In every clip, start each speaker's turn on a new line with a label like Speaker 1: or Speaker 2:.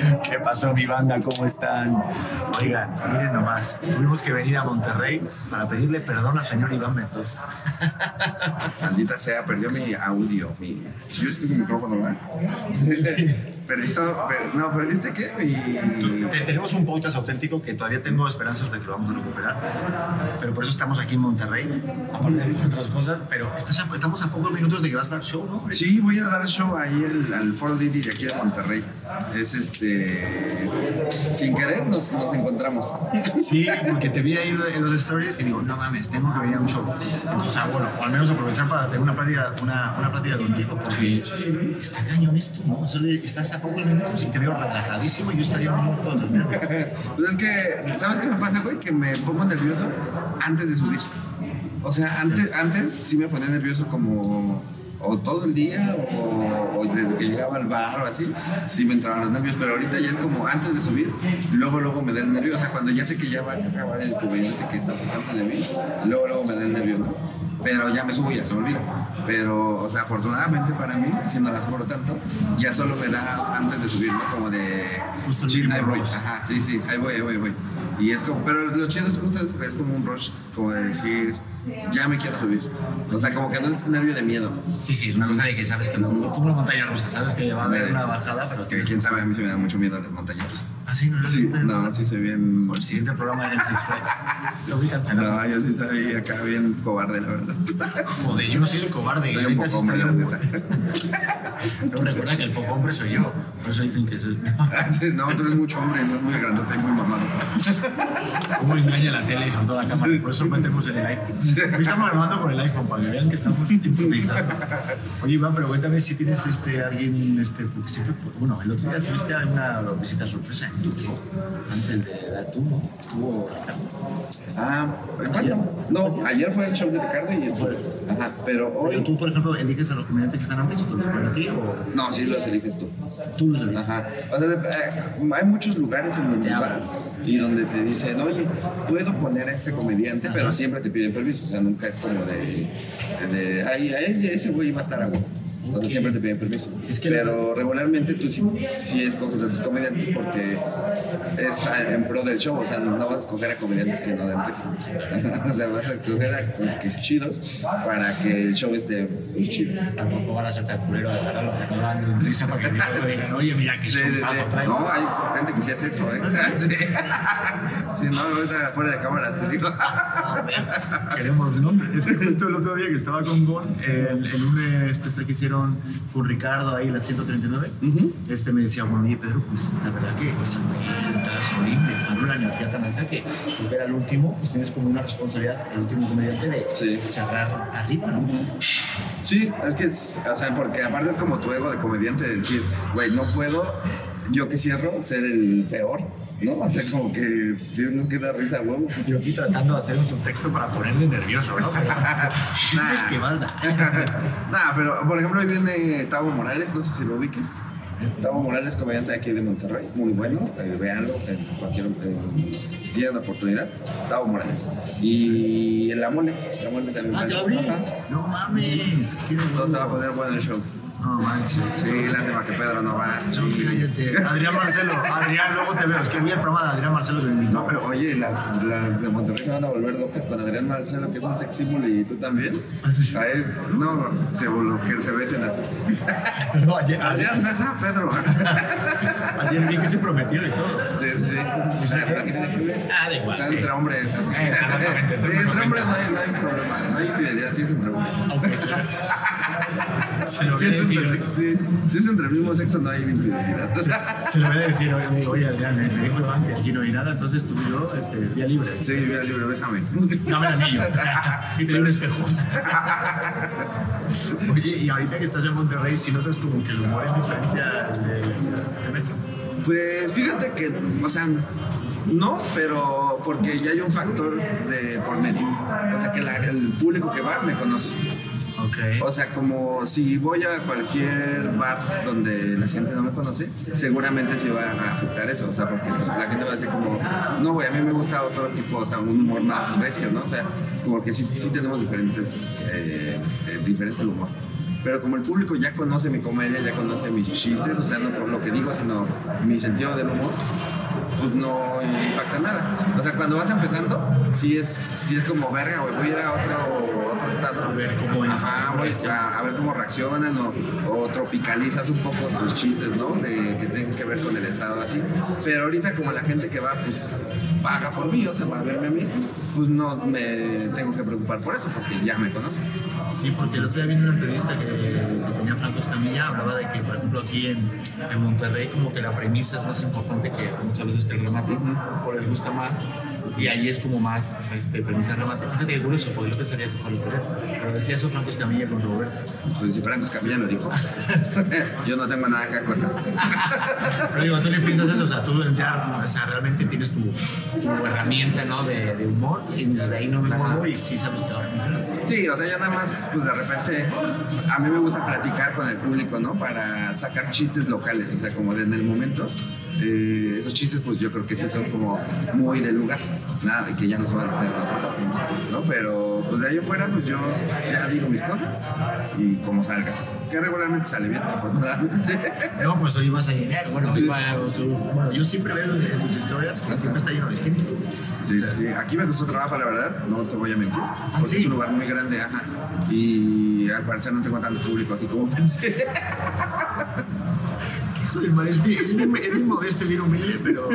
Speaker 1: ¿Qué pasó, mi banda? ¿Cómo están? Oigan, miren nomás, tuvimos que venir a Monterrey para pedirle perdón al señor Iván Mendoza.
Speaker 2: Maldita sea, perdió mi audio. Mi... Yo estoy con micrófono, ¿verdad? Perdió, per- no, ¿perdiste qué?
Speaker 1: Tenemos un podcast auténtico que todavía tengo esperanzas de que lo vamos a recuperar, pero por eso estamos aquí en Monterrey, aparte de otras cosas, pero estamos a pocos minutos de que vas a dar show, ¿no?
Speaker 2: Sí, voy a dar show ahí el- al Foro Didi de aquí de Monterrey. Es este. Sin querer nos, nos encontramos.
Speaker 1: Sí, porque te vi ahí en los stories y digo, no mames, tengo que venir a un show. Entonces, ah, bueno, o al menos aprovechar para tener una plática, una, una plática contigo, porque está cañón esto, ¿no? Solo estás a pocos minutos y te veo relajadísimo y yo estaría muerto de nervios.
Speaker 2: Pues es que, ¿sabes qué me pasa, güey? Que me pongo nervioso antes de subir. O sea, antes, antes sí me ponía nervioso como o todo el día o, o desde que llegaba al bar o así, sí me entraban los nervios, pero ahorita ya es como antes de subir, luego luego me da el nervio, o sea, cuando ya sé que ya va a acabar el comediante que está antes de mí, luego luego me da el nervio, ¿no? Pero ya me subo y ya se me olvida. Pero, o sea, afortunadamente para mí, haciendo las por tanto, ya solo me da antes de subir, ¿no? Como de...
Speaker 1: Justo.
Speaker 2: Ajá, sí, sí, ahí voy, ahí voy, ahí voy. Y es como, pero lo chido es justo es, es como un rush, como de decir, ya me quiero subir. O sea, como que no es nervio de miedo.
Speaker 1: Sí, sí, es una cosa de que sabes que no, como una montaña rusa, sabes que va a haber una bajada, pero
Speaker 2: Que quién sabe, a mí se me da mucho miedo las montañas rusas.
Speaker 1: Ah, sí, no,
Speaker 2: Sí,
Speaker 1: no,
Speaker 2: no, sí soy bien...
Speaker 1: Por el siguiente programa en Six Flags. Lo cancelado.
Speaker 2: No, yo sí soy acá bien cobarde, la verdad.
Speaker 1: Joder, yo soy el cobarde.
Speaker 2: Soy
Speaker 1: y
Speaker 2: un poco hombre, la
Speaker 1: No, recuerda que el poco hombre soy yo. Por eso dicen que soy.
Speaker 2: No, tú eres mucho hombre, no es muy grandote y muy mamado.
Speaker 1: Cómo engaña la tele y sobre todo la cámara. Por eso metemos en el iPhone. Hoy estamos grabando con el iPhone para que vean que estamos improvisando. Oye, Iván, pero cuéntame si tienes este, alguien. Este, porque siempre, bueno, el otro día tuviste una visita sorpresa en tu. Antes de dar tú, ¿no? Estuvo Ricardo.
Speaker 2: Ah, ¿cuándo? No, ayer fue el show de Ricardo y fue. Ajá, pero
Speaker 1: Pero
Speaker 2: hoy.
Speaker 1: tú, por ejemplo, eliges a los comediantes que están antes o te a ti o
Speaker 2: No, sí los eliges tú.
Speaker 1: tú los eliges.
Speaker 2: Ajá. O sea, de- eh, hay muchos lugares en donde vas y donde te dicen, oye, puedo poner a este comediante, pero siempre te piden permiso. O sea, nunca es como de, de ay, ay, ese güey va a estar a huevo". O sea, siempre te piden permiso.
Speaker 1: Es que-
Speaker 2: pero regularmente tú sí, sí escoges a tus comediantes porque es en pro del show. O sea, no vas a escoger a comediantes que no den risa. o sea, vas a escoger a que chidos para que el show esté pues, chido.
Speaker 1: Tampoco van a ser tan culero de los que no dan risa para que después digan, oye, mira que
Speaker 2: Sí, sí,
Speaker 1: showzazo
Speaker 2: sí.
Speaker 1: traigo.
Speaker 2: No, hay gente que sí hace eso, ¿eh? Sí. No, ahorita fuera de cámaras te digo.
Speaker 1: Queremos nombres. Es que justo el otro día que estaba con Gon en, un especial que hicieron con Ricardo ahí, la 139, este me decía, bueno, oye Pedro, pues la verdad que es entrar solemne, dejar una energía tan alta que pues, ver al último, pues tienes como una responsabilidad, el último comediante, de
Speaker 2: Sí.
Speaker 1: cerrar arriba, ¿no?
Speaker 2: Sí, es que, es- o sea, porque aparte es como tu ego de comediante de decir, güey, no puedo, yo que cierro, ser el peor, ¿no? O sea, como que tengo que dar risa huevo.
Speaker 1: Yo aquí tratando de hacer un subtexto para ponerle nervioso, ¿no? Pero.
Speaker 2: Nah, pero por ejemplo, hoy viene Tavo Morales, no sé si lo ubiques. Tavo Morales, comediante aquí de Monterrey, muy bueno, eh, véanlo en cualquier, eh, si tienen la oportunidad. Tavo Morales. Y la mole, la mole también.
Speaker 1: Ah.
Speaker 2: Ajá.
Speaker 1: No mames. ¿qué
Speaker 2: Entonces va a poner bueno el show.
Speaker 1: No manches.
Speaker 2: Sí, lástima que Pedro no va.
Speaker 1: No,
Speaker 2: Sí.
Speaker 1: cállate. Adrián Marcelo, Adrián, luego te veo. Es que vi el programa de Adrián Marcelo que me invitó, pero
Speaker 2: Oye, las, las de Monterrey se van a volver locas con Adrián Marcelo, que es un sex symbol, y tú también.
Speaker 1: Ah, sí.
Speaker 2: Ahí, no, se, lo que se besen así.
Speaker 1: no, ayer,
Speaker 2: Adrián, besa a Pedro.
Speaker 1: ayer vi que se prometieron y todo.
Speaker 2: Sí, sí. O sea, pero aquí tiene que ver.
Speaker 1: Ah, da igual.
Speaker 2: O sea,
Speaker 1: sí.
Speaker 2: entre hombres, así.
Speaker 1: Eh, exactamente, entre
Speaker 2: Sí, entre
Speaker 1: hombres.
Speaker 2: no hay, no hay problema. No hay infidelidad, sí es entre hombres.
Speaker 1: Aunque sí. Se lo
Speaker 2: Si es, entre, sí, si es entre el mismo sexo, no hay infidelidad.
Speaker 1: Se lo voy a decir, oye, oye Adrián, eh, me dijo Iván que aquí no hay nada, entonces tú y yo, este, vía libre.
Speaker 2: Sí, mira, libre, bésame.
Speaker 1: Dame el anillo. y te doy un espejo. Oye, y ahorita que estás en Monterrey, si notas como que el humor es diferente al de, de Metro.
Speaker 2: Pues fíjate que, o sea, no, pero porque ya hay un factor de por medio. O sea, que la- el público que va me conoce.
Speaker 1: Ok.
Speaker 2: O sea, como si voy a cualquier bar donde la gente no me conoce, seguramente se va a afectar eso. O sea, porque pues, la gente va a decir como, no, güey, a mí me gusta otro tipo, un humor más regio, ¿no? O sea, como que sí, sí tenemos diferentes, eh, eh, diferente el humor. pero como el público ya conoce mi comedia, ya conoce mis chistes, o sea, no por lo que digo, sino mi sentido del humor, pues no impacta nada. O sea, cuando vas empezando, sí es, sí es como, verga, güey, voy a ir a otro, estado.
Speaker 1: A ver cómo.
Speaker 2: Ajá, voy a, a ver cómo reaccionan o, o tropicalizas un poco tus chistes, ¿no? De, que tienen que ver con el estado así. Pero ahorita como la gente que va, pues paga por mí, o sea, va a verme a mí, pues no me tengo que preocupar por eso, porque ya me conocen.
Speaker 1: Sí, porque el otro día vi una entrevista que, que tenía Franco Escamilla, hablaba de que, por ejemplo, aquí en, en Monterrey, como que la premisa es más importante que muchas veces que el remate, o les gusta más, y allí es como más este, premisa remate. Fíjate que curioso, porque yo pensaría que fue al revés, pero decía eso Franco Escamilla con Roberto.
Speaker 2: Pues si Franco Escamilla lo dijo, yo no tengo nada que acotar.
Speaker 1: Pero digo, tú le piensas eso, o sea, tú ya, o sea, realmente tienes tu, tu herramienta, ¿no? De, de humor, y dices, de ahí no me muevo y sí sabes que.
Speaker 2: Sí, o sea, ya nada más, pues de repente, a mí me gusta platicar con el público, ¿no? Para sacar chistes locales, o sea, como de en el momento. Eh, esos chistes, pues yo creo que sí son como muy del lugar. Nada de que ya no se van a hacer, ¿no? Pero, pues de ahí en fuera, pues yo ya digo mis cosas y como salga. Que regularmente sale bien, afortunadamente.
Speaker 1: No, pues hoy vas a llenar. Bueno, hoy va- o sea, bueno, yo siempre veo en tus historias que siempre está lleno de gente.
Speaker 2: Sí, sí, sí. Aquí me gustó trabajo, la verdad, no te voy a mentir. Porque
Speaker 1: Ah, sí?
Speaker 2: es un lugar muy grande, ajá. Y al parecer no tengo tanto público aquí como pensé.
Speaker 1: De es bien, es bien, es bien modesto, bien humilde, pero,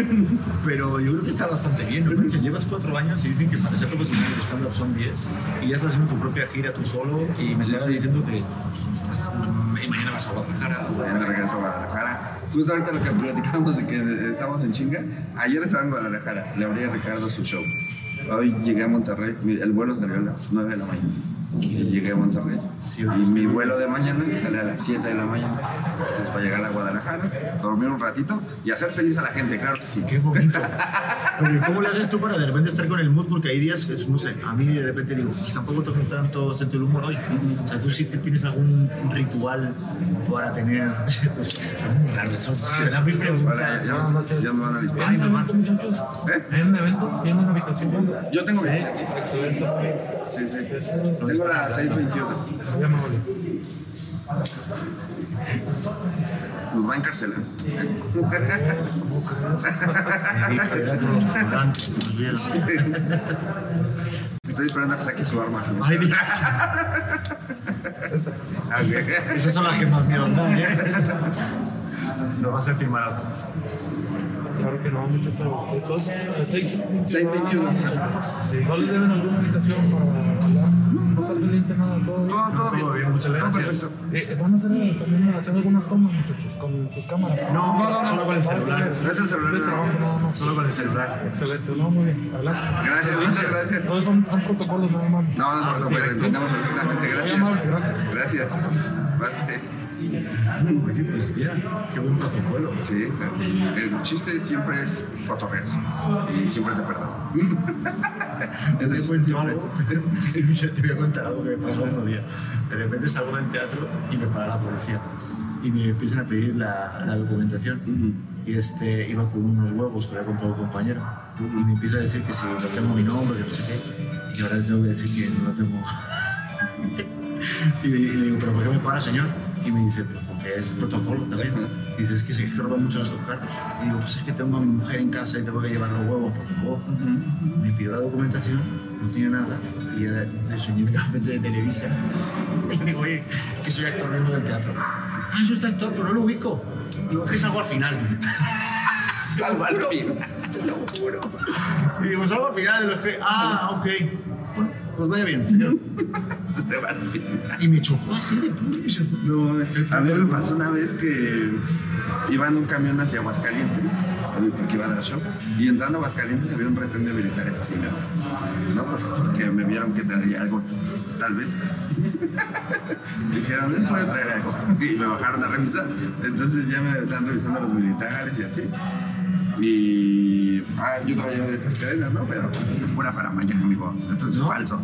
Speaker 1: pero yo creo que está bastante bien. ¿no manches? Llevas cuatro años y dicen que para ser profesional en stand-up son 10 y ya estás haciendo tu propia gira tú solo y me
Speaker 2: Sí,
Speaker 1: estabas
Speaker 2: sí.
Speaker 1: diciendo que pues, estás, mañana vas a Guadalajara.
Speaker 2: Mañana regreso a Guadalajara. Justo ahorita lo que platicamos de que estamos en chinga. Ayer estaba en Guadalajara, le abrí a Ricardo su show. Hoy llegué a Monterrey, el vuelo salió a las 9 de la mañana. Y llegué a Monterrey.
Speaker 1: Sí,
Speaker 2: y mi vuelo de mañana sale a las 7 de la mañana. Entonces, para llegar a Guadalajara, dormir un ratito y hacer feliz a la gente, claro que sí.
Speaker 1: Qué bonito. Pero ¿y ¿cómo le haces tú para de repente estar con el mood? Porque hay días, que, no sé, a mí de repente digo, pues tampoco tengo tanto sentido del humor hoy. O sea, tú sí te- tienes algún ritual para tener. Pues, muy raros, son suena mi pregunta.
Speaker 2: ya, ya- ya me van a disparar.
Speaker 3: ¿Hay un evento, muchachos?
Speaker 2: ¿Eh?
Speaker 3: ¿Hay un evento? ¿Tiene una habitación?
Speaker 2: Yo tengo
Speaker 1: Sí.
Speaker 2: 27.
Speaker 3: Excelente.
Speaker 2: Sí, sí. Tengo la 621.
Speaker 3: Ya me voy.
Speaker 2: Nos va a encarcelar. Estoy esperando a que saque su arma.
Speaker 1: Ay.
Speaker 2: Ah.
Speaker 1: Esas son las que más miedo dan, ¿eh? Nos vas a firmar algo.
Speaker 3: Claro que no, muchachos. Entonces, a las 6.
Speaker 2: 6:21.
Speaker 1: Sí.
Speaker 3: ¿No les deben alguna habitación para hablar? No está pendiente nada, todo bien.
Speaker 2: Todo, todo bien.
Speaker 1: Todo bien, muchas gracias.
Speaker 2: perfecto.
Speaker 3: Eh, van a hacer eh, también a hacer algunas tomas, muchachos, con sus cámaras.
Speaker 1: No,
Speaker 2: No, no, no.
Speaker 1: solo con el celular.
Speaker 2: No es el celular,
Speaker 3: De
Speaker 2: no.
Speaker 3: trabajo, no, no.
Speaker 1: Solo con el celular.
Speaker 3: Excelente, no, muy bien. Adelante.
Speaker 2: Gracias, muchas gracias.
Speaker 3: Todos son, son protocolos nada más.
Speaker 2: No, no se preocupe, lo entendemos perfectamente. Gracias.
Speaker 3: Gracias.
Speaker 2: Gracias.
Speaker 1: Oye, pues mira, qué buen protocolo.
Speaker 2: Sí, el chiste siempre es cotorrear y siempre te perdono.
Speaker 1: Es después
Speaker 2: chiste
Speaker 1: yo
Speaker 2: siempre.
Speaker 1: algo, yo te voy a contar algo que me pasó el otro día. De repente salgo del teatro y me para la policía y me empiezan a pedir la, la documentación.
Speaker 2: Ujú.
Speaker 1: Y este, iba con unos huevos que había comprado un compañero y me empieza a decir que si no tengo mi nombre, que no sé qué. Y ahora le tengo que decir que no tengo. y, le, y le digo, ¿pero por qué me para, señor? Y me dice, pues porque es protocolo también. Y dice, es que se roban mucho estos carros. Y digo, pues es que tengo a mi mujer en casa y tengo que llevar los huevos, por favor. Me pidió la documentación, no tiene nada. Y señor de la frente de Televisa. Le digo, oye, que soy actor mismo del teatro. Ah, soy actor, pero no lo ubico. Digo, que salgo al final.
Speaker 2: Salva al fin.
Speaker 1: Te lo juro. Y digo, salgo al final de los que. Ah, ok. Pues vaya bien. Y me chocó así de.
Speaker 2: No, a mí me pasó una vez que iba en un camión hacia Aguascalientes, porque iba a dar show, y entrando a Aguascalientes había un retén de militares. Y me, no, pues porque me vieron que traía algo, tal vez. Dijeron, él puede traer algo. Y me bajaron a revisar. Entonces ya me estaban revisando los militares y así. Y ah, yo traía de estas cadenas, ¿no? Pero esto es pura faramaya, amigos. Esto es falso.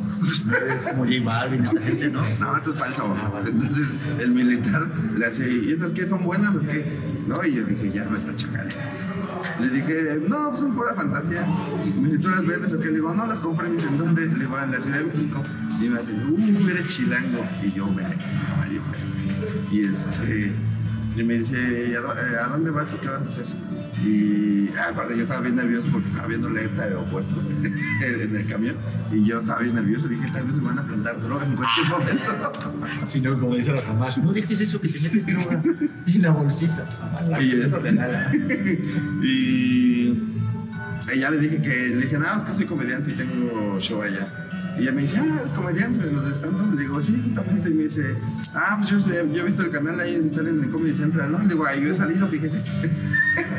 Speaker 1: Como J Balvin, gente, ¿no?
Speaker 2: No, esto es falso. Entonces el militar le hace, ¿y estas qué son buenas o qué? No, y yo dije, ya no está chacal. Le dije, no, pues son pura fantasía. Me dice, ¿tú las vendes o qué? Le digo, no, las compré. Me dice, ¿en dónde? Le digo, en la Ciudad de México. Y me hace, uh, eres chilango. Y yo, güey. Y este. Y me dice, ¿a, dó- eh, ¿a dónde vas y qué vas a hacer? Y aparte yo estaba bien nervioso porque estaba viendo la alerta de aeropuerto en el camión. Y yo estaba bien nervioso. Dije, tal vez me van a plantar droga en cualquier momento.
Speaker 1: Si no, como dice la jamás, no dejes eso que te meten droga en la bolsita.
Speaker 2: Y, y ella le dije que le dije, no, es que soy comediante y tengo show allá. Y ella me dice, ah, eres comediante de los de stand-up. Le digo, sí, justamente. Y me dice, ah, pues yo, yo he visto el canal ahí en, salen en Comedy Central, ¿no? Le digo, ay, yo he salido, fíjese.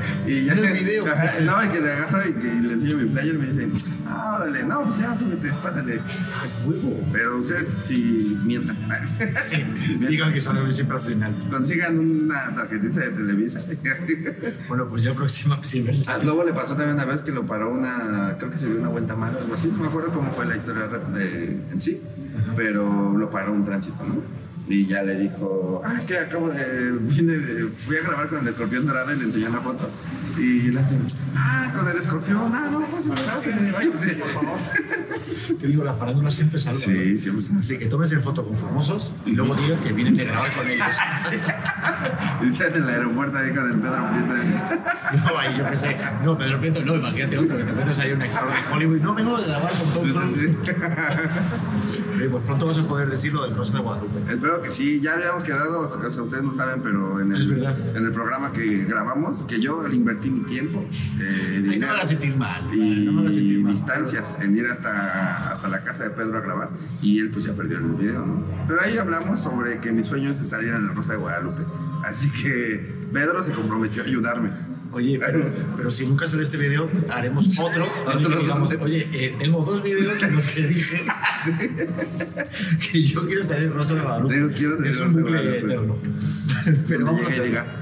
Speaker 2: y ya
Speaker 1: el video.
Speaker 2: Ajá, no, y que le agarra y que le enseño mi player. Me dice, ah, órale, no, pues ya, súbete, pásale.
Speaker 1: Ay, huevo.
Speaker 2: Pero ustedes sí mientan.
Speaker 1: Sí, digan que salen siempre al final.
Speaker 2: Consigan una tarjetita de Televisa.
Speaker 1: Bueno, pues ya próxima, sí, ¿verdad?
Speaker 2: A Slobo le pasó también una vez que lo paró una, creo que se dio una vuelta mala o algo así, no me acuerdo cómo fue la historia de- en sí, pero lo paró un tránsito, ¿no? Y ya le dijo, ah, es que acabo de, fui a grabar con el escorpión dorado y le enseñó una foto. Y le hacen, ah, con el escorpión, ah, no, pásale, pásale, váyase.
Speaker 1: Te digo, la farándula siempre salva.
Speaker 2: Sí,
Speaker 1: ¿no?
Speaker 2: siempre se
Speaker 1: Así que tomes en foto con famosos y luego digan que vienen de grabar con ellos.
Speaker 2: Sale en el aeropuerto ahí con el Pedro Prieto.
Speaker 1: No, ahí yo pensé, no, Pedro Prieto, no, imagínate otro que te metes ahí un actor de Hollywood. No, vengo de grabar con Tom Oye, Pues pronto vas a poder decir lo del Rosa de Guadalupe.
Speaker 2: Espero que sí, ya habíamos quedado, o sea, ustedes no saben, pero en el, en el programa que grabamos, que yo le invertí mi tiempo, eh,
Speaker 1: Ay, no me
Speaker 2: dinero
Speaker 1: hagas sentir mal.
Speaker 2: y
Speaker 1: no me hagas sentir mal.
Speaker 2: distancias en ir hasta, hasta la casa de Pedro a grabar y él pues ya perdió el video, ¿no? Pero ahí hablamos sobre que mi sueño es salir en la Rosa de Guadalupe, así que Pedro se comprometió a ayudarme.
Speaker 1: Oye, pero, pero si nunca sale este video, haremos otro. en el que
Speaker 2: Otro.
Speaker 1: digamos, oye, eh, tengo dos videos en los que dije que yo quiero salir Rosa de Guadalupe.
Speaker 2: Tengo- quiero salir
Speaker 1: es un bucle eterno. pero vamos a
Speaker 2: Llegue,
Speaker 1: hacer.
Speaker 2: llega.
Speaker 4: Hey,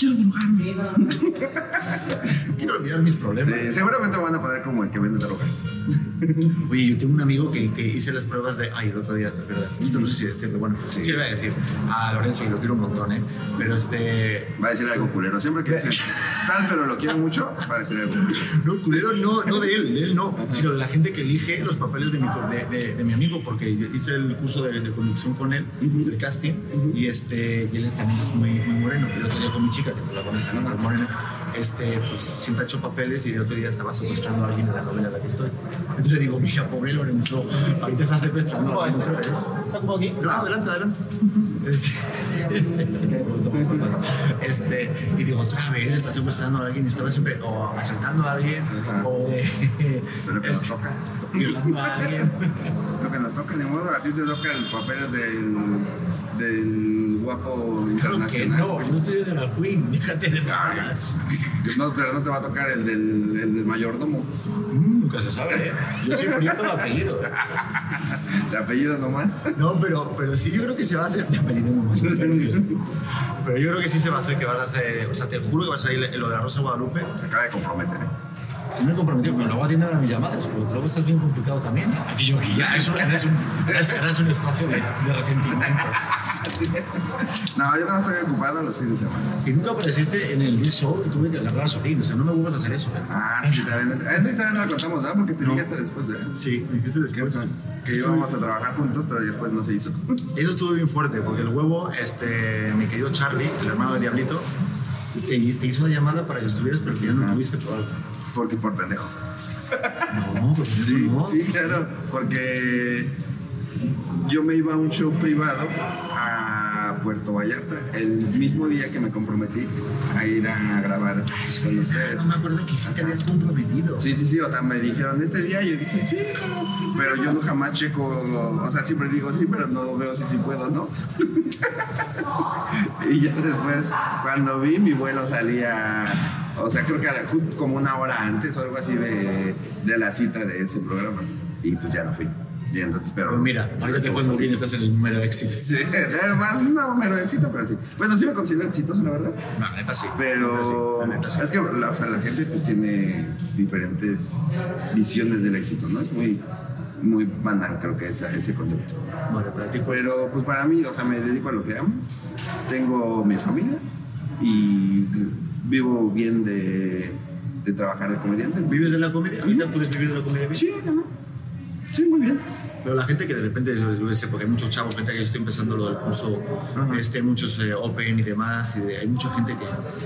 Speaker 1: Quiero drogarme. quiero olvidar mis problemas.
Speaker 2: Sí, seguramente me van a poner como el que vende droga.
Speaker 1: Oye, yo tengo un amigo que, que hice las pruebas de. Ay, el otro día, de verdad. Esto no sé si es cierto. Bueno, sí, le voy a decir a Lorenzo, que lo quiero un montón, ¿eh? Pero este.
Speaker 2: Va a decir algo culero. Siempre que dice tal, pero lo quiero mucho, va a decir algo culero.
Speaker 1: No, culero, no, no de él, de él no, sino de la gente que elige los papeles de mi, de, de- de mi amigo, porque yo hice el curso de, de conducción con él, el casting, y, este, y él también es muy, muy moreno. El otro día con mi chica, que tú la conoces, ¿no? Morena, este, pues siempre ha hecho papeles y el otro día estaba secuestrando a alguien en la novela en la que estoy. Entonces le digo, mira, pobre Lorenzo, ahorita está secuestrando a alguien otra vez. ¿Está como aquí? No, adelante, adelante. Este, este, y digo, otra vez está secuestrando a alguien y estaba siempre o asaltando a alguien o de,
Speaker 2: Pero que nos
Speaker 1: este,
Speaker 2: toca.
Speaker 1: violando a alguien.
Speaker 2: Lo que nos toca, ni modo, a ti te toca el papel del, del guapo
Speaker 1: Claro que
Speaker 2: internacional.
Speaker 1: no, yo no estoy de la Queen, déjate de mamadas.
Speaker 2: No, pero no te va a tocar el del, el del mayordomo.
Speaker 1: Mm, nunca se sabe, ¿eh? Yo soy proyecto de apellido.
Speaker 2: De apellido nomás.
Speaker 1: No, pero, pero sí, yo creo que se va a hacer de apellido no más. Pero yo creo que sí se va a hacer, que van a hacer, o sea, te juro que va a salir lo de la Rosa Guadalupe.
Speaker 2: Se acaba de comprometer. ¿eh?
Speaker 1: Sí me he comprometido, pero luego atiendan a mis llamadas, porque luego estás bien complicado también. ¿eh? Aquí yo, aquí ya, eso eres un, eres, eres un espacio de, de resentimientos.
Speaker 2: No, yo no estoy ocupado los fines de semana.
Speaker 1: Y nunca apareciste en el Show y tuve que agarrar a Solín, o sea, no me vuelvas a hacer eso.
Speaker 2: Ah, sí, también. Esta historia no la contamos, ¿verdad? Porque te
Speaker 1: No.
Speaker 2: llegaste después, ¿eh?
Speaker 1: Sí, me dijiste después.
Speaker 2: Que íbamos a trabajar juntos, pero después no se hizo.
Speaker 1: Eso estuvo bien fuerte, porque el huevo, este, mi querido Charlie, el hermano de Diablito, te, te hizo una llamada para que estuvieras, pero al final no tuviste por algo.
Speaker 2: Porque por pendejo.
Speaker 1: No, pues
Speaker 2: Sí,
Speaker 1: no.
Speaker 2: sí, claro, porque yo me iba a un show privado a Puerto Vallarta el mismo día que me comprometí a ir a grabar con ustedes.
Speaker 1: No me acuerdo que sí te habías comprometido.
Speaker 2: Sí, sí, sí, o sea, me dijeron este día, yo dije, sí, claro. pero yo no jamás checo, o sea, siempre digo sí, pero no veo si sí puedo, ¿no? y ya después, cuando vi, mi vuelo salía, o sea, creo que a la- justo como una hora antes o algo así de, de la cita de ese programa, y pues ya no fui. Y entonces, pero.
Speaker 1: Pero mira, ahorita te fue muy bien, estás en el número de éxito.
Speaker 2: Sí, además, no, mero éxito, pero sí. Bueno, sí me considero exitoso, la verdad.
Speaker 1: No, neta sí.
Speaker 2: Pero
Speaker 1: La neta sí.
Speaker 2: es que la, o sea, la gente pues tiene diferentes visiones del éxito, ¿no? Es muy, muy banal, creo que esa- ese concepto.
Speaker 1: Bueno, para ti, ¿cuál es?
Speaker 2: Pero pues para mí, o sea, me dedico a lo que amo. Tengo mi familia y vivo bien de, de trabajar de comediante.
Speaker 1: ¿Vives de la comedia? ¿Ahorita puedes vivir de la comedia?
Speaker 2: Sí, ¿no? Sí, muy bien.
Speaker 1: Pero la gente que de repente, porque hay muchos chavos, gente que yo estoy empezando lo del curso,
Speaker 2: Ajá.
Speaker 1: este, muchos eh, Open y demás, y de- hay mucha gente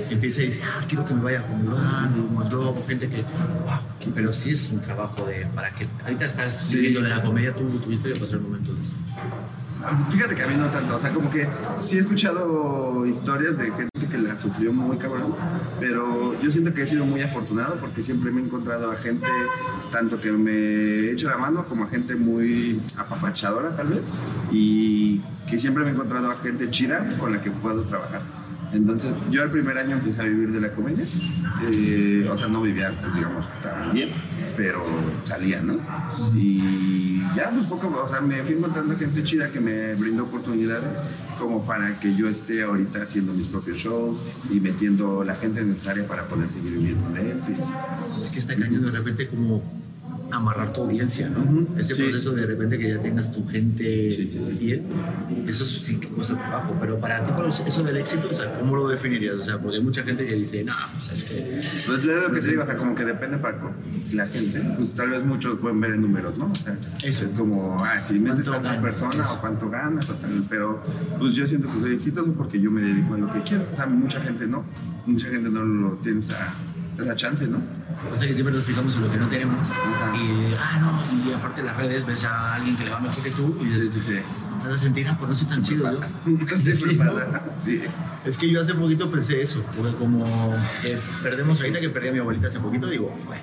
Speaker 1: que empieza y dice, ah, quiero que me vaya como el Globo, gente que, wow, pero sí es un trabajo de, para que, ahorita estás
Speaker 2: Sí.
Speaker 1: viviendo de la comedia, tú tuviste que pasar momentos de eso.
Speaker 2: Fíjate que a mí no tanto, o sea, como que sí he escuchado historias de gente que la sufrió muy cabrón, pero yo siento que he sido muy afortunado porque siempre me he encontrado a gente tanto que me echa la mano como a gente muy apapachadora tal vez y que siempre me he encontrado a gente chida con la que puedo trabajar. Entonces, yo el primer año empecé a vivir de la comedia, eh, o sea, no vivía, pues, digamos, tan bien, pero salía, ¿no? Y ya, pues poco, o sea, me fui encontrando gente chida que me brindó oportunidades como para que yo esté ahorita haciendo mis propios shows y metiendo la gente necesaria para poder seguir viviendo así.
Speaker 1: Es que está cañón de repente como amarrar tu audiencia, ¿no?
Speaker 2: Ujú,
Speaker 1: Ese
Speaker 2: sí.
Speaker 1: proceso de repente que ya tengas tu gente
Speaker 2: Sí, sí,
Speaker 1: fiel, eso sí que cuesta trabajo. Pero para ti, ¿cuál es eso del éxito, o sea, ¿cómo lo definirías? O sea, porque hay mucha gente que dice, no, pues es que...
Speaker 2: Pues es lo que te digo, o sea, como que depende para la gente, pues tal vez muchos pueden ver en números, ¿no? O sea,
Speaker 1: Eso.
Speaker 2: es como, ah, si metes
Speaker 1: ¿Cuánto
Speaker 2: tantas personas o cuánto ganas o tal, pero pues yo siento que soy exitoso porque yo me dedico a lo que quiero. O sea, mucha gente no, mucha gente no lo tiene esa, chance, ¿no?
Speaker 1: O sea, que siempre nos fijamos en lo que no tenemos.
Speaker 2: Ajá.
Speaker 1: Y, ah, no, y aparte de las redes ves a alguien que le va mejor que tú y dices,
Speaker 2: Sí, sí, sí.
Speaker 1: te vas a sentir, ah, pues no soy tan chido.
Speaker 2: Pasa.
Speaker 1: yo".
Speaker 2: Siempre
Speaker 1: Sí, ¿no?
Speaker 2: pasa, sí.
Speaker 1: Es que yo hace poquito pensé eso, porque como perdemos ahorita que perdí a mi abuelita hace poquito, digo, "Fue,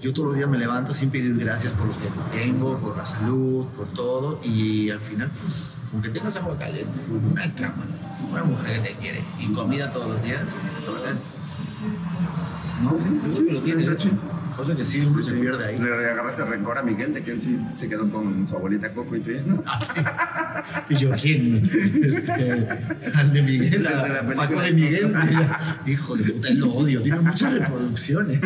Speaker 1: yo todos los días me levanto sin pedir gracias por los que tengo, por la salud, por todo, y al final, pues, como que tengas agua caliente, una cama, una mujer que te quiere y comida todos los días, ¿sabes? No, sí, lo tienes,
Speaker 2: Sí.
Speaker 1: cosa que siempre se pierde ahí.
Speaker 2: Le agarraste rencor a Miguel de que él sí se quedó con su abuelita Coco y tú ya no.
Speaker 1: Ah, sí. Y yo, ¿quién? Este, al de Miguel,
Speaker 2: El de la película.
Speaker 1: De Miguel. Hijo de puta, él lo odio, tiene muchas reproducciones.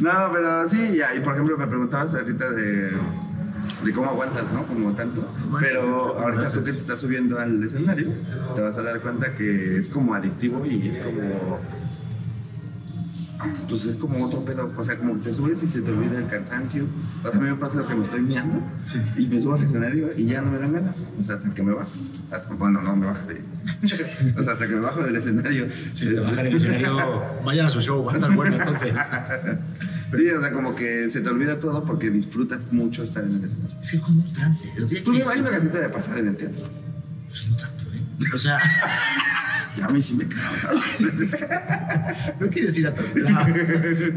Speaker 2: No, pero sí, ya, y por ejemplo me preguntabas ahorita de, de cómo aguantas, ¿no? Como tanto. Pero ahorita tú que te estás subiendo al escenario, te vas a dar cuenta que es como adictivo y es como. Pues es como otro pedo, o sea, como que te subes y se te olvida el cansancio. O sea, a mí me pasa que me estoy miando
Speaker 1: Sí.
Speaker 2: y me subo al escenario y ya no me dan ganas. O sea, hasta que me bajo. Hasta- bueno, no me bajo de. o sea, hasta que me bajo del escenario.
Speaker 1: Si te bajan el escenario, vayan a su show, va a estar bueno entonces.
Speaker 2: Sí, o sea, como que se te olvida todo porque disfrutas mucho estar en el escenario.
Speaker 1: Es que es como un trance.
Speaker 2: Pues me imagino que a ti te debe pasar en el teatro.
Speaker 1: Pues no tanto, ¿eh? O sea,
Speaker 2: Y a mí sí me cago.
Speaker 1: no quieres ir a todo.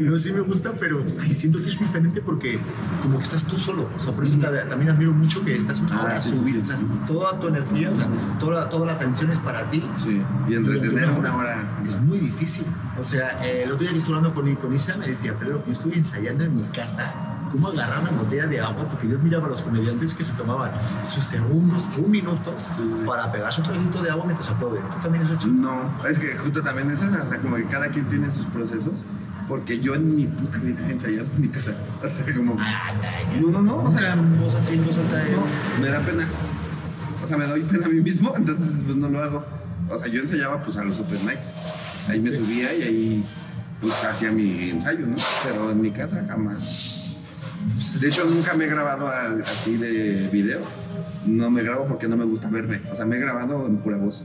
Speaker 1: No, sí me gusta, pero ay, siento que es diferente porque como que estás tú solo. O sea, por eso te- también admiro mucho que estás una
Speaker 2: Ah,
Speaker 1: hora
Speaker 2: sí, sí,
Speaker 1: subir. O sea, toda tu energía, o sea, toda, toda la atención es para ti.
Speaker 2: Sí. Y entretener una hora.
Speaker 1: Es muy difícil. O sea, eh, el otro día que estuve hablando con, con Isa, me decía, Pedro, yo estuve ensayando en mi casa cómo agarrar una botella de agua, porque yo miraba a los comediantes que se tomaban sus segundos, sus minutos, para pegarse un traguito de agua mientras aplauden. ¿Tú también has hecho?
Speaker 2: No, es que justo también es eso, o sea, como que cada quien tiene sus procesos, porque yo en mi puta vida he ensayado en mi casa. O sea, como. No, no, no, o sea,
Speaker 1: vos así, vos de...
Speaker 2: no, me da pena. O sea, me doy pena a mí mismo, entonces pues no lo hago. O sea, yo ensayaba pues a los open mics. Ahí me subía y ahí pues hacía mi ensayo, ¿no? Pero en mi casa jamás. De hecho, nunca me he grabado a- así de video. No me grabo porque no me gusta verme. O sea, me he grabado en pura voz.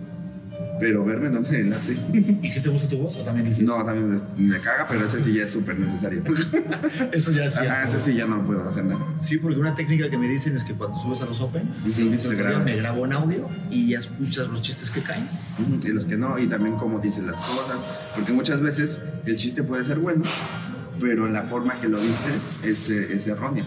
Speaker 2: Pero verme no me late.
Speaker 1: ¿Y si te gusta tu voz o también dices?
Speaker 2: No, también me, caga, pero ese sí ya es súper necesario.
Speaker 1: Eso ya sí.
Speaker 2: Ah, ese sí ya no puedo hacer nada.
Speaker 1: Sí, porque una técnica que me dicen es que cuando subes a los Open,
Speaker 2: Sí,
Speaker 1: día,
Speaker 2: grabas.
Speaker 1: me grabo en audio y ya escuchas los chistes que caen.
Speaker 2: Y los que no, y también cómo dices las cosas. Porque muchas veces el chiste puede ser bueno, pero la forma que lo dices es, eh, es errónea.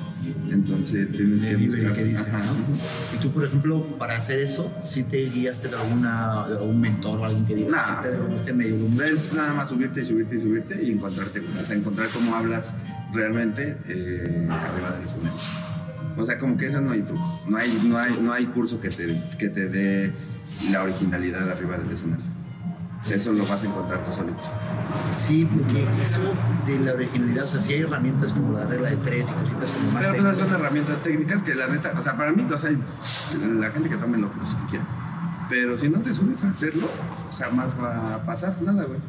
Speaker 2: Entonces tienes que buscar-
Speaker 1: que dice,
Speaker 2: Ajá.
Speaker 1: ¿no? Y tú, por ejemplo, para hacer eso, ¿sí te guiaste de alguna, de un mentor o alguien que diga,
Speaker 2: Nah.
Speaker 1: "Sí, Pedro, este me ayudó mucho"?
Speaker 2: Es nada más subirte y subirte y subirte y encontrarte, o sea, encontrar cómo hablas realmente eh, arriba del escenario. O sea, como que esa no hay truco. No hay, no hay, no hay curso que te, que te dé la originalidad arriba del escenario. Eso lo vas a encontrar tú solito.
Speaker 1: Sí, porque eso de la originalidad, o sea, sí hay herramientas como la regla de tres y cositas como más
Speaker 2: Pero pues esas son herramientas técnicas que la neta, o sea, para mí, o sea, la gente que tome los cursos que quiera. Pero si no te subes a hacerlo, jamás va a pasar nada, güey.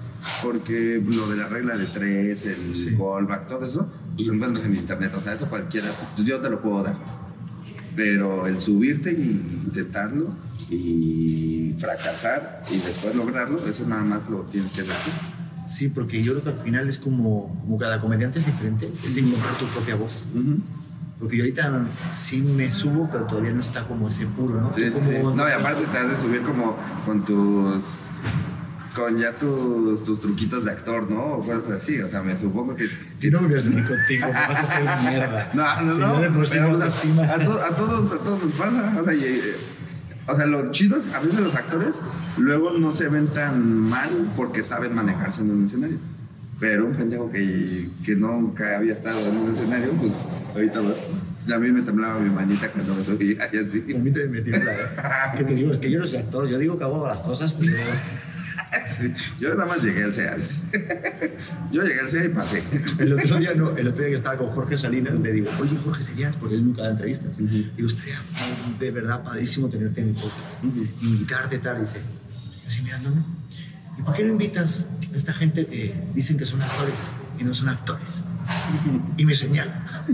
Speaker 2: Porque lo de la regla de tres, el
Speaker 1: Sí.
Speaker 2: callback, todo eso, pues lo encuentras en internet. O sea, eso cualquiera, yo te lo puedo dar. Pero el subirte y intentarlo y fracasar y después lograrlo, eso nada más lo tienes que hacer.
Speaker 1: Sí, porque yo creo que al final es como, como cada comediante es diferente, es encontrar tu propia voz. Porque yo ahorita sí me subo, pero todavía no está como ese puro, ¿no?
Speaker 2: Sí, sí. No, y aparte te has de subir como con tus. Con ya tus, tus truquitos de actor, ¿no? O cosas así. O sea, me supongo que.
Speaker 1: Yo no a subir contigo, me vas a hacer mierda.
Speaker 2: No, no,
Speaker 1: Si
Speaker 2: no.
Speaker 1: yo de por sí
Speaker 2: pero,
Speaker 1: me
Speaker 2: a, to- a todos, a todos nos pasa. O sea, y, eh, o sea, lo chido, a veces los actores luego no se ven tan mal porque saben manejarse en un escenario. Pero un pendejo que, que nunca había estado en un escenario, pues ahorita vas. Ya a mí me temblaba mi manita cuando me subía y así.
Speaker 1: A mí te me tiembla, ¿eh? ¿Qué te digo? Es que yo no soy actor, yo digo que hago las cosas, pero...
Speaker 2: Yo nada más llegué al CEAS. yo llegué al CEA y pasé.
Speaker 1: El otro día, no, el otro día que estaba con Jorge Salinas, le digo, oye, Jorge, serías, porque él nunca da entrevistas. Digo, estaría de verdad padrísimo tenerte en mi podcast, invitarte tal. Y dice, así mirándome, ¿y por qué no invitas a esta gente que dicen que son actores y no son actores? Y me señala.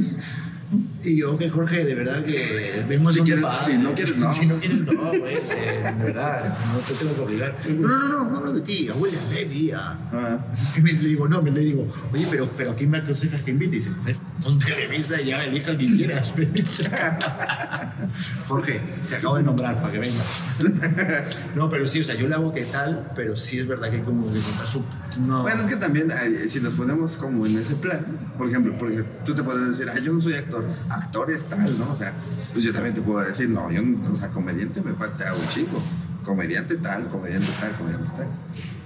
Speaker 1: Y yo, que Jorge, de verdad que vemos
Speaker 2: Si quieres- si no quieres, no.
Speaker 1: Si no quieres, no, güey. eh, De verdad, no te tengo que obligar. No, no, no, no, hablo de ti, a William Levy, a,
Speaker 2: Ah.
Speaker 1: y me, le digo, no, me le digo, oye, pero, pero ¿a quién me aconsejas que invite? Y dice, a ver, pon Televisa y ya elija al que quieras. Jorge, te acabo de nombrar para que vengas. no, pero sí, o sea, yo le hago que tal, pero sí es verdad que hay como que encontrar su... No,
Speaker 2: Bueno, es que también, eh, si nos ponemos como en ese plan, por ejemplo, porque tú te puedes decir, ah, yo no soy actor, actor es tal, ¿no? O sea, pues yo también te puedo decir, no, yo o sea, comediante me falta un chico, comediante tal, comediante tal, comediante tal.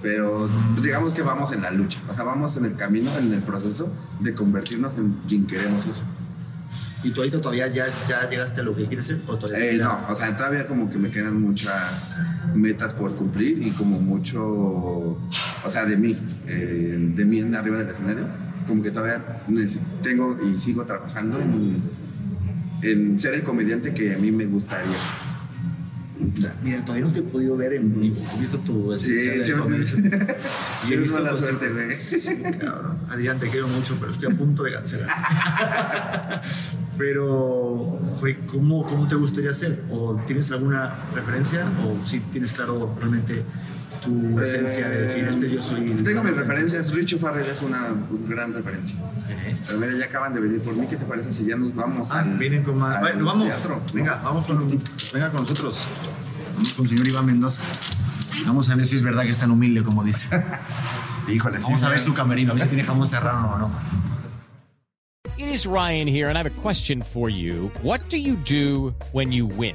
Speaker 2: Pero digamos que vamos en la lucha, o sea, vamos en el camino, en el proceso de convertirnos en quien queremos ser.
Speaker 1: ¿Y tú ahorita todavía ya, ya llegaste a lo que quieres ser? ¿O todavía
Speaker 2: Eh, no, o sea, todavía como que me quedan muchas metas por cumplir y como mucho, o sea, de mí, eh, de mí en arriba del escenario, como que todavía tengo y sigo trabajando en, en ser el comediante que a mí me gustaría.
Speaker 1: Mira, todavía no te he podido ver en vivo. He visto tu
Speaker 2: Sí, sí.
Speaker 1: Y he visto
Speaker 2: mala
Speaker 1: cosas-
Speaker 2: suerte, güey.
Speaker 1: Sí, cabrón. Adrián, te quiero mucho, pero estoy a punto de cancelar. pero, güey, ¿cómo, ¿cómo te gustaría ser? ¿O tienes alguna referencia? ¿O si tienes claro realmente tu esencia de decir, este yo soy...
Speaker 2: Tengo mis referencias, Richie Farrell es una gran referencia.
Speaker 1: Ok.
Speaker 2: Pero mira, ya acaban de venir por mí, ¿qué te parece si ya nos vamos
Speaker 1: Ah,
Speaker 2: al-
Speaker 1: vienen con más. Bueno, vamos.
Speaker 2: teatro, ¿no?
Speaker 1: Venga, vamos con, venga con nosotros. Vamos con el señor Iván Mendoza. Vamos a ver si es verdad que es tan humilde como dice.
Speaker 2: Híjole, sí,
Speaker 1: Vamos a ver su camerino, a ver si tiene jamón serrano o no.
Speaker 5: It is Ryan here, and I have a question for you. What do you do when you win?